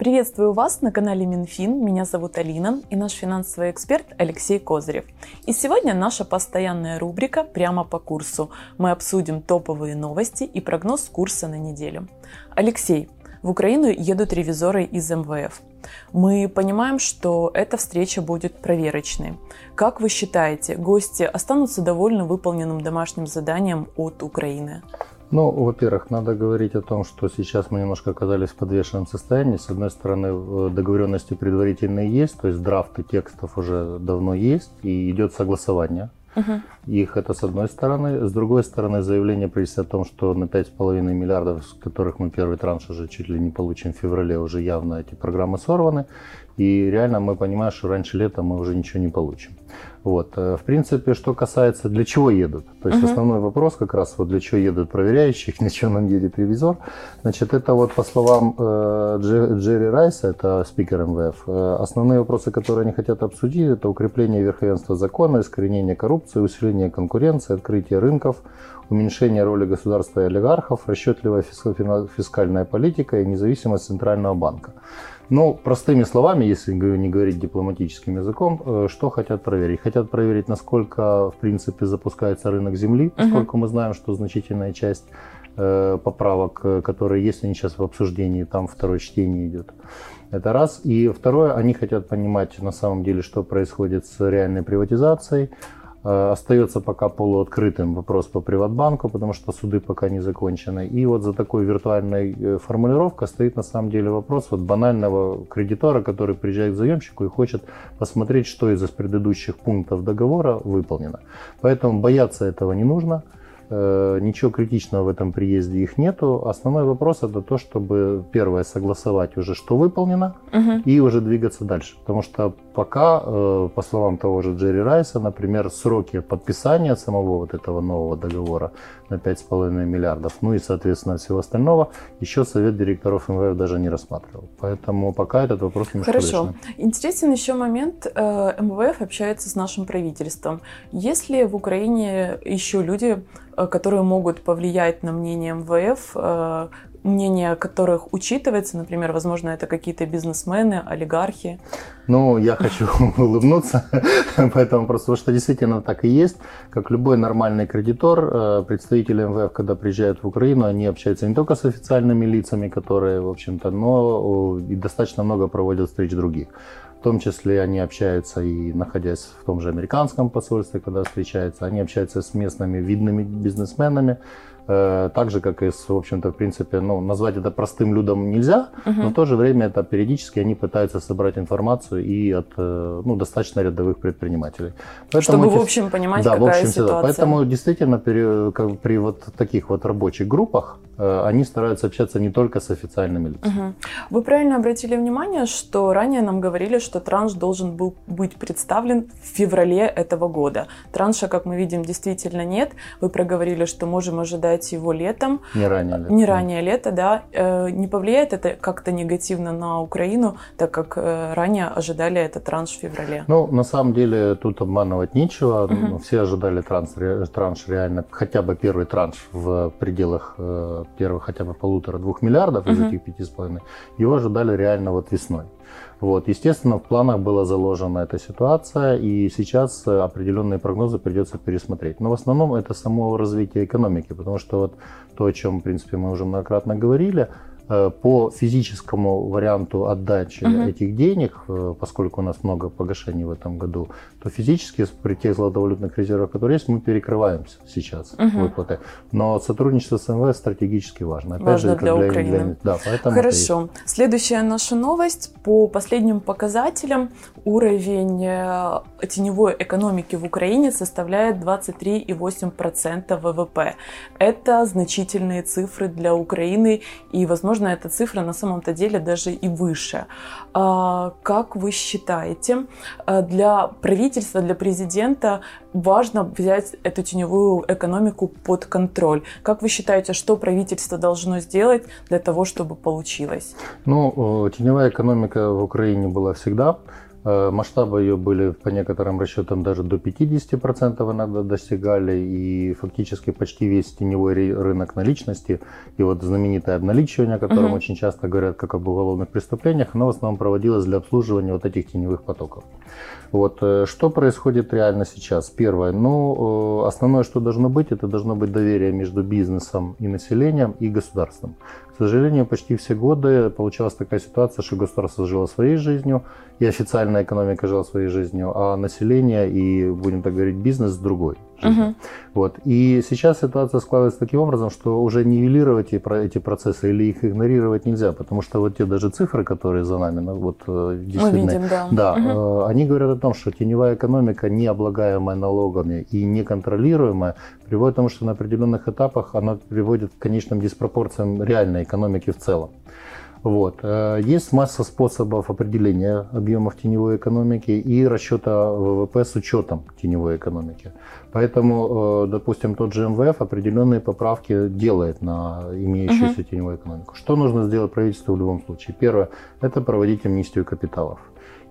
Приветствую вас на канале Минфин. Меня зовут Алина и наш финансовый эксперт Алексей Козырев. И сегодня наша постоянная рубрика «Прямо по курсу». Мы обсудим топовые новости и прогноз курса на неделю. Алексей, в Украину едут ревизоры из МВФ. Мы понимаем, что эта встреча будет проверочной. Как вы считаете, гости останутся довольны выполненным домашним заданием от Украины? Ну, во-первых, надо говорить о том, что сейчас мы немножко оказались в подвешенном состоянии. С одной стороны, э, договоренности предварительные есть, то есть драфты текстов уже давно есть, и идет согласование Угу. Их это с одной стороны. С другой стороны, заявление правительства о том, что на 5,5 миллиардов, с которых мы первый транш уже чуть ли не получим в феврале, уже явно эти программы сорваны. И реально мы понимаем, что раньше лета мы уже ничего не получим. Вот. Э, в принципе, что касается, для чего едут. То есть uh основной вопрос как раз, вот для чего едут проверяющие, для чего нам едет ревизор. Значит, это вот по словам э, Джерри Райса, это спикер МВФ, э, основные вопросы, которые они хотят обсудить, это укрепление верховенства закона, искоренение коррупции, усиление конкуренции, открытие рынков, уменьшение роли государства и олигархов, расчетливая фискальная политика и независимость Центрального банка. Ну, простыми словами, если не говорить дипломатическим языком, э, что хотят проверить? Хотят проверить, насколько, в принципе, запускается рынок земли, поскольку uh-huh. мы знаем, что значительная часть э, поправок, э, которые есть, они сейчас в обсуждении, там второе чтение идет. Это раз. И второе, они хотят понимать на самом деле, что происходит с реальной приватизацией, остается пока полуоткрытым вопрос по Приватбанку, потому что суды пока не закончены. И вот за такой виртуальной э, формулировкой стоит на самом деле вопрос вот банального кредитора, который приезжает к заемщику и хочет посмотреть, что из предыдущих пунктов договора выполнено. Поэтому бояться этого не нужно. Э, ничего критичного в этом приезде их нету. Основной вопрос это то, чтобы первое согласовать уже, что выполнено, угу. и уже двигаться дальше. Потому что пока, э, по словам того же Джерри Райса, например, сроки подписания самого вот этого нового договора на 5,5 миллиардов, ну и, соответственно, всего остального, еще Совет директоров МВФ даже не рассматривал. Поэтому пока этот вопрос немножко Хорошо. Интересен еще момент. Э, МВФ общается с нашим правительством. Если в Украине еще люди, э, которые могут повлиять на мнение МВФ, мнение которых учитывается, например, возможно, это какие-то бизнесмены, олигархи? Ну, я хочу улыбнуться поэтому просто, потому что действительно так и есть. Как любой нормальный кредитор, э, представители МВФ, когда приезжают в Украину, они общаются не только с официальными лицами, которые, в общем-то, но и достаточно много проводят встреч других. В том числе они общаются и находясь в том же американском посольстве, когда встречаются, они общаются с местными видными бизнесменами, так же, как и, с, в общем-то, в принципе, ну, назвать это простым людям нельзя, угу. но в то же время это периодически они пытаются собрать информацию и от э, ну, достаточно рядовых предпринимателей. Поэтому, Чтобы, в общем, понимать, да, какая в общем, ситуация. Поэтому, действительно, при, как, при вот таких вот рабочих группах э, они стараются общаться не только с официальными лицами. Угу. Вы правильно обратили внимание, что ранее нам говорили, что транш должен был быть представлен в феврале этого года. Транша, как мы видим, действительно нет. Вы проговорили, что можем ожидать его летом. Не ранее лета. Не ранее лета, да. Э, не повлияет это как-то негативно на Украину, так как э, ранее ожидали этот транш в феврале? Ну, на самом деле, тут обманывать нечего. Угу. Все ожидали транш, транш реально, хотя бы первый транш в пределах э, первых хотя бы полутора-двух миллиардов угу. из этих пяти с половиной. Его ожидали реально вот весной. Вот. Естественно, в планах была заложена эта ситуация, и сейчас определенные прогнозы придется пересмотреть. Но в основном это само развитие экономики, потому что вот то, о чем, в принципе, мы уже многократно говорили, Э, по физическому варианту отдачи угу. этих денег, э, поскольку у нас много погашений в этом году, то физически при тех золотовалютных резервах, которые есть, мы перекрываемся сейчас угу. выплаты. Но сотрудничество с МВФ стратегически важно. Опять важно же, для, для Украины. Для, да, поэтому Хорошо. Следующая наша новость. По последним показателям уровень э, теневой экономики в Украине составляет 23,8% ВВП. Это значительные цифры для Украины и, возможно, возможно, эта цифра на самом-то деле даже и выше. А, как вы считаете, а, для правительства, для президента важно взять эту теневую экономику под контроль? Как вы считаете, что правительство должно сделать для того, чтобы получилось? Ну, теневая экономика в Украине была всегда. Э, масштабы ее были по некоторым расчетам даже до 50% иногда достигали, и фактически почти весь теневой рынок наличности, и вот знаменитое обналичивание, о котором угу. очень часто говорят как об уголовных преступлениях, оно в основном проводилось для обслуживания вот этих теневых потоков. Вот. Э, что происходит реально сейчас? Первое. Ну, э, основное, что должно быть, это должно быть доверие между бизнесом и населением и государством. К сожалению, почти все годы получалась такая ситуация, что государство жило своей жизнью, и официальная экономика жила своей жизнью, а население и, будем так говорить, бизнес другой. Угу. Вот. И сейчас ситуация складывается таким образом, что уже нивелировать эти процессы или их игнорировать нельзя, потому что вот те даже цифры, которые за нами, ну, вот э, действительно, Мы видим, да, да угу. они говорят о том, что теневая экономика, не облагаемая налогами и неконтролируемая, приводит к тому, что на определенных этапах она приводит к конечным диспропорциям реальной экономики в целом. Вот. Э, есть масса способов определения объемов теневой экономики и расчета ВВП с учетом теневой экономики. Поэтому, э, допустим, тот же МВФ определенные поправки делает на имеющуюся uh-huh. теневую экономику. Что нужно сделать правительству в любом случае? Первое – это проводить амнистию капиталов.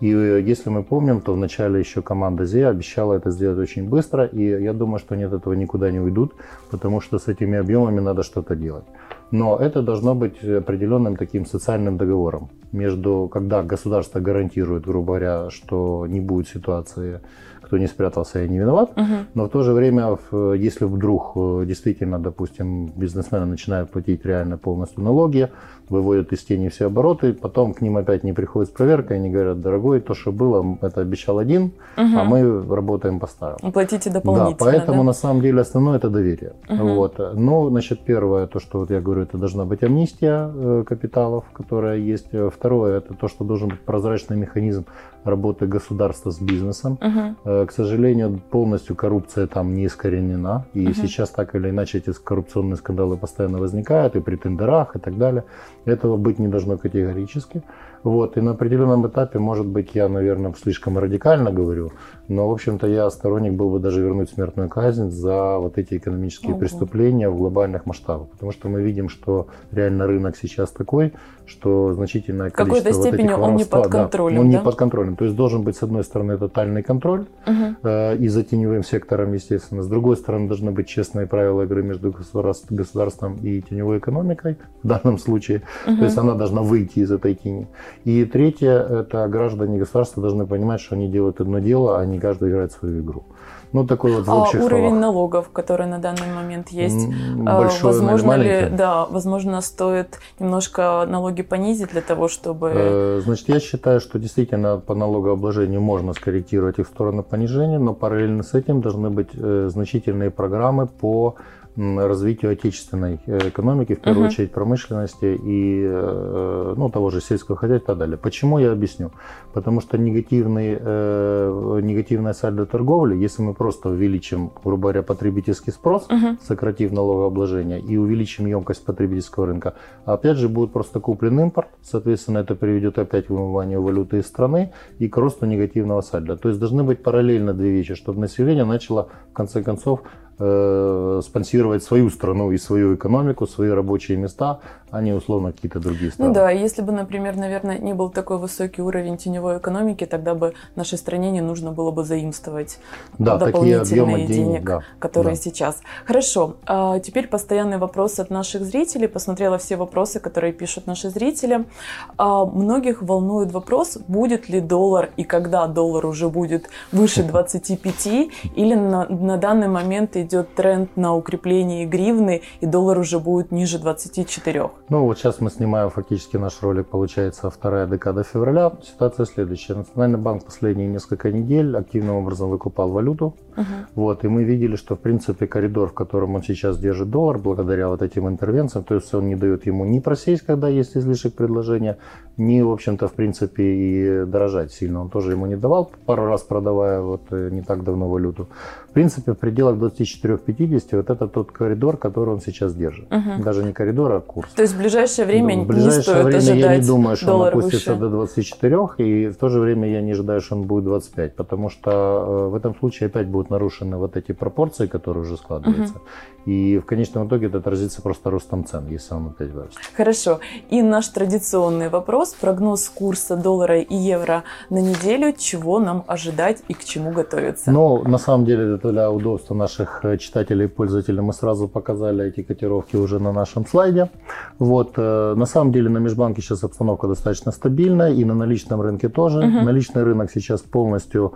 И э, если мы помним, то вначале еще команда ЗЕ обещала это сделать очень быстро, и я думаю, что они от этого никуда не уйдут, потому что с этими объемами надо что-то делать. Но это должно быть определенным таким социальным договором между, когда государство гарантирует, грубо говоря, что не будет ситуации кто не спрятался и не виноват. Угу. Но в то же время, если вдруг э, действительно, допустим, бизнесмены начинают платить реально полностью налоги, выводят из тени все обороты, потом к ним опять не приходит проверка, и они говорят, дорогой, то, что было, это обещал один, угу. а мы работаем по-старому. Платите дополнительно. Да, поэтому да? на самом деле основное это доверие. Угу. Вот. Но, значит, первое, то, что вот я говорю, это должна быть амнистия э, капиталов, которая есть. Второе, это то, что должен быть прозрачный механизм работы государства с бизнесом. Угу. К сожалению, полностью коррупция там не искоренена. И угу. сейчас так или иначе эти коррупционные скандалы постоянно возникают и при тендерах и так далее. Этого быть не должно категорически. Вот. И на определенном этапе, может быть, я, наверное, слишком радикально говорю, но, в общем-то, я сторонник был бы даже вернуть смертную казнь за вот эти экономические Ого. преступления в глобальных масштабах. Потому что мы видим, что реально рынок сейчас такой, что значительное количество В какой-то степени вот он не под контролем, да, Он да? не под контролем. То есть должен быть, с одной стороны, тотальный контроль угу. э, и за теневым сектором, естественно. С другой стороны, должны быть честные правила игры между государством и теневой экономикой в данном случае. Угу. То есть она должна выйти из этой тени. И третье, это граждане государства должны понимать, что они делают одно дело, а не каждый играет свою игру. Ну, такой вот а уровень словах. налогов, который на данный момент есть, а, Большой, возможно ли, да, возможно, стоит немножко налоги понизить для того, чтобы... Э, значит, я считаю, что действительно по налогообложению можно скорректировать их в сторону понижения, но параллельно с этим должны быть э, значительные программы по развитию отечественной э, экономики, в первую uh-huh. очередь промышленности и ну, того же сельского хозяйства и так далее. Почему я объясню? Потому что негативный, негативная сальдо торговли, если мы просто увеличим, грубо говоря, потребительский спрос, uh-huh. сократив налогообложение и увеличим емкость потребительского рынка, опять же будет просто куплен импорт, соответственно, это приведет опять к вымыванию валюты из страны и к росту негативного сальда. То есть должны быть параллельно две вещи, чтобы население начало в конце концов э, спонсировать свою страну и свою экономику, свои рабочие места, а не условно какие-то другие страны. Ну да, если бы, например, наверное, не был такой высокий уровень теневой экономики, тогда бы нашей стране не нужно было бы заимствовать да, дополнительные денег, денег да, которые да. сейчас. Хорошо, а теперь постоянный вопрос от наших зрителей. Посмотрела все вопросы, которые пишут наши зрители. А многих волнует вопрос, будет ли доллар и когда доллар уже будет выше 25 или на, на данный момент идет тренд на укрепление гривны и доллар уже будет ниже 24. Ну, вот сейчас мы снимаем фактически наш ролик, получается, вторая декада февраля. Ситуация следующая. Национальный банк последние несколько недель активным образом выкупал валюту. Uh-huh. Вот, и мы видели, что, в принципе, коридор, в котором он сейчас держит доллар, благодаря вот этим интервенциям, то есть он не дает ему ни просесть, когда есть излишек предложения, ни, в общем-то, в принципе, и дорожать сильно. Он тоже ему не давал, пару раз продавая вот э, не так давно валюту. В принципе, в пределах 24 24-50, вот это тот коридор, который он сейчас держит. Угу. Даже не коридор, а курс. То есть в ближайшее время в ближайшее не стоит время ожидать я не думаю, что он опустится выше. до 24, и в то же время я не ожидаю, что он будет 25, потому что э, в этом случае опять будут нарушены вот эти пропорции, которые уже складываются. Угу. И в конечном итоге это отразится просто ростом цен, если он опять вырастет. Хорошо. И наш традиционный вопрос, прогноз курса доллара и евро на неделю, чего нам ожидать и к чему готовиться? Ну, на самом деле, для удобства наших э, читателей и пользователей мы сразу показали эти котировки уже на нашем слайде. Вот, э, на самом деле на межбанке сейчас обстановка достаточно стабильная, и на наличном рынке тоже. Угу. Наличный рынок сейчас полностью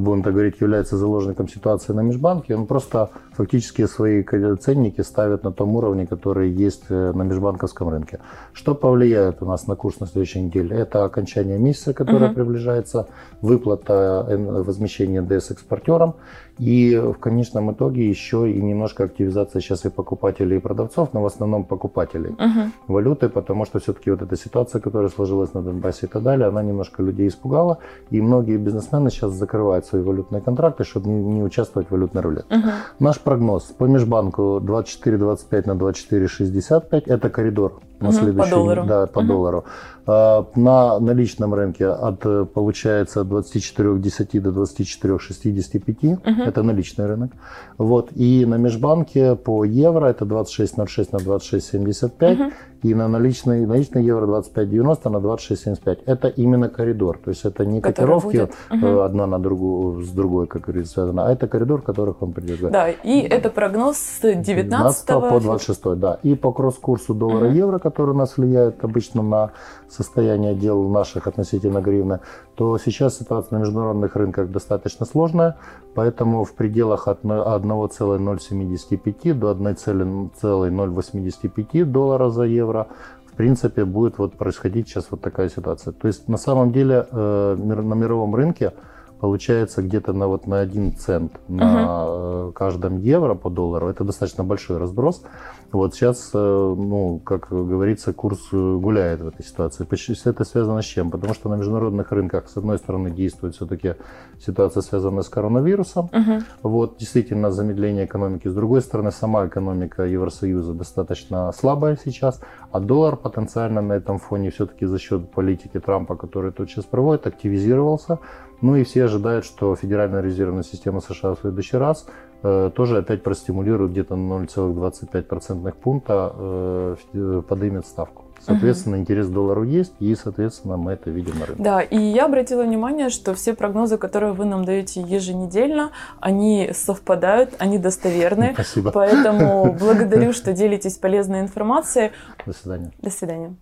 будем так говорить, является заложником ситуации на межбанке, он просто фактически свои ценники ставит на том уровне, который есть э, на межбанковском рынке. Что повлияет у нас на курс на следующей неделе? Это окончание месяца, которое угу. приближается, выплата возмещения НДС экспортерам и в конечном итоге еще и немножко активизация сейчас и покупателей, и продавцов, но в основном покупателей uh-huh. валюты, потому что все-таки вот эта ситуация, которая сложилась на Донбассе и так далее, она немножко людей испугала, и многие бизнесмены сейчас закрывают свои валютные контракты, чтобы не, не участвовать в валютной рулетке. Uh-huh. Наш прогноз по межбанку 24-25 на 24-65, это коридор на угу, следующий, по доллару. Да, по угу. доллару. А, на наличном рынке от, получается, 24.10 до 24.65. Угу. Это наличный рынок. Вот. И на межбанке по евро это 26.06 на 26.75. Угу. И на наличный, наличный евро 25.90 на 26.75. Это именно коридор. То есть это не котировки угу. одна на другую, с другой, как говорится, связано, а это коридор, которых он придет. Да, и это прогноз с 19, 19 по 26. Да. И по кросс-курсу доллара-евро, угу который у нас влияет обычно на состояние дел наших относительно гривны, то сейчас ситуация на международных рынках достаточно сложная, поэтому в пределах от 1,075 до 1,085 доллара за евро в принципе будет вот происходить сейчас вот такая ситуация. То есть на самом деле э, на мировом рынке получается где-то на вот на один цент на uh каждом евро по доллару. Это достаточно большой разброс. Вот сейчас, э, ну, как говорится, курс э, гуляет в этой ситуации. Это связано с чем? Потому что на международных рынках, с одной стороны, действует все-таки ситуация, связанная с коронавирусом. Угу. Вот, действительно, замедление экономики. С другой стороны, сама экономика Евросоюза достаточно слабая сейчас, а доллар потенциально на этом фоне все-таки за счет политики Трампа, который тут сейчас проводит, активизировался. Ну и все ожидают, что Федеральная резервная система США в следующий раз э, тоже опять простимулирует где-то 0,25% процентных пункта э, э, поднимет ставку. Соответственно, интерес к доллару есть, и, соответственно, мы это видим на рынке. Да, и я обратила внимание, что все прогнозы, которые вы нам даете еженедельно, они совпадают, они достоверны. Спасибо. Поэтому благодарю, что делитесь полезной информацией. До свидания. До свидания.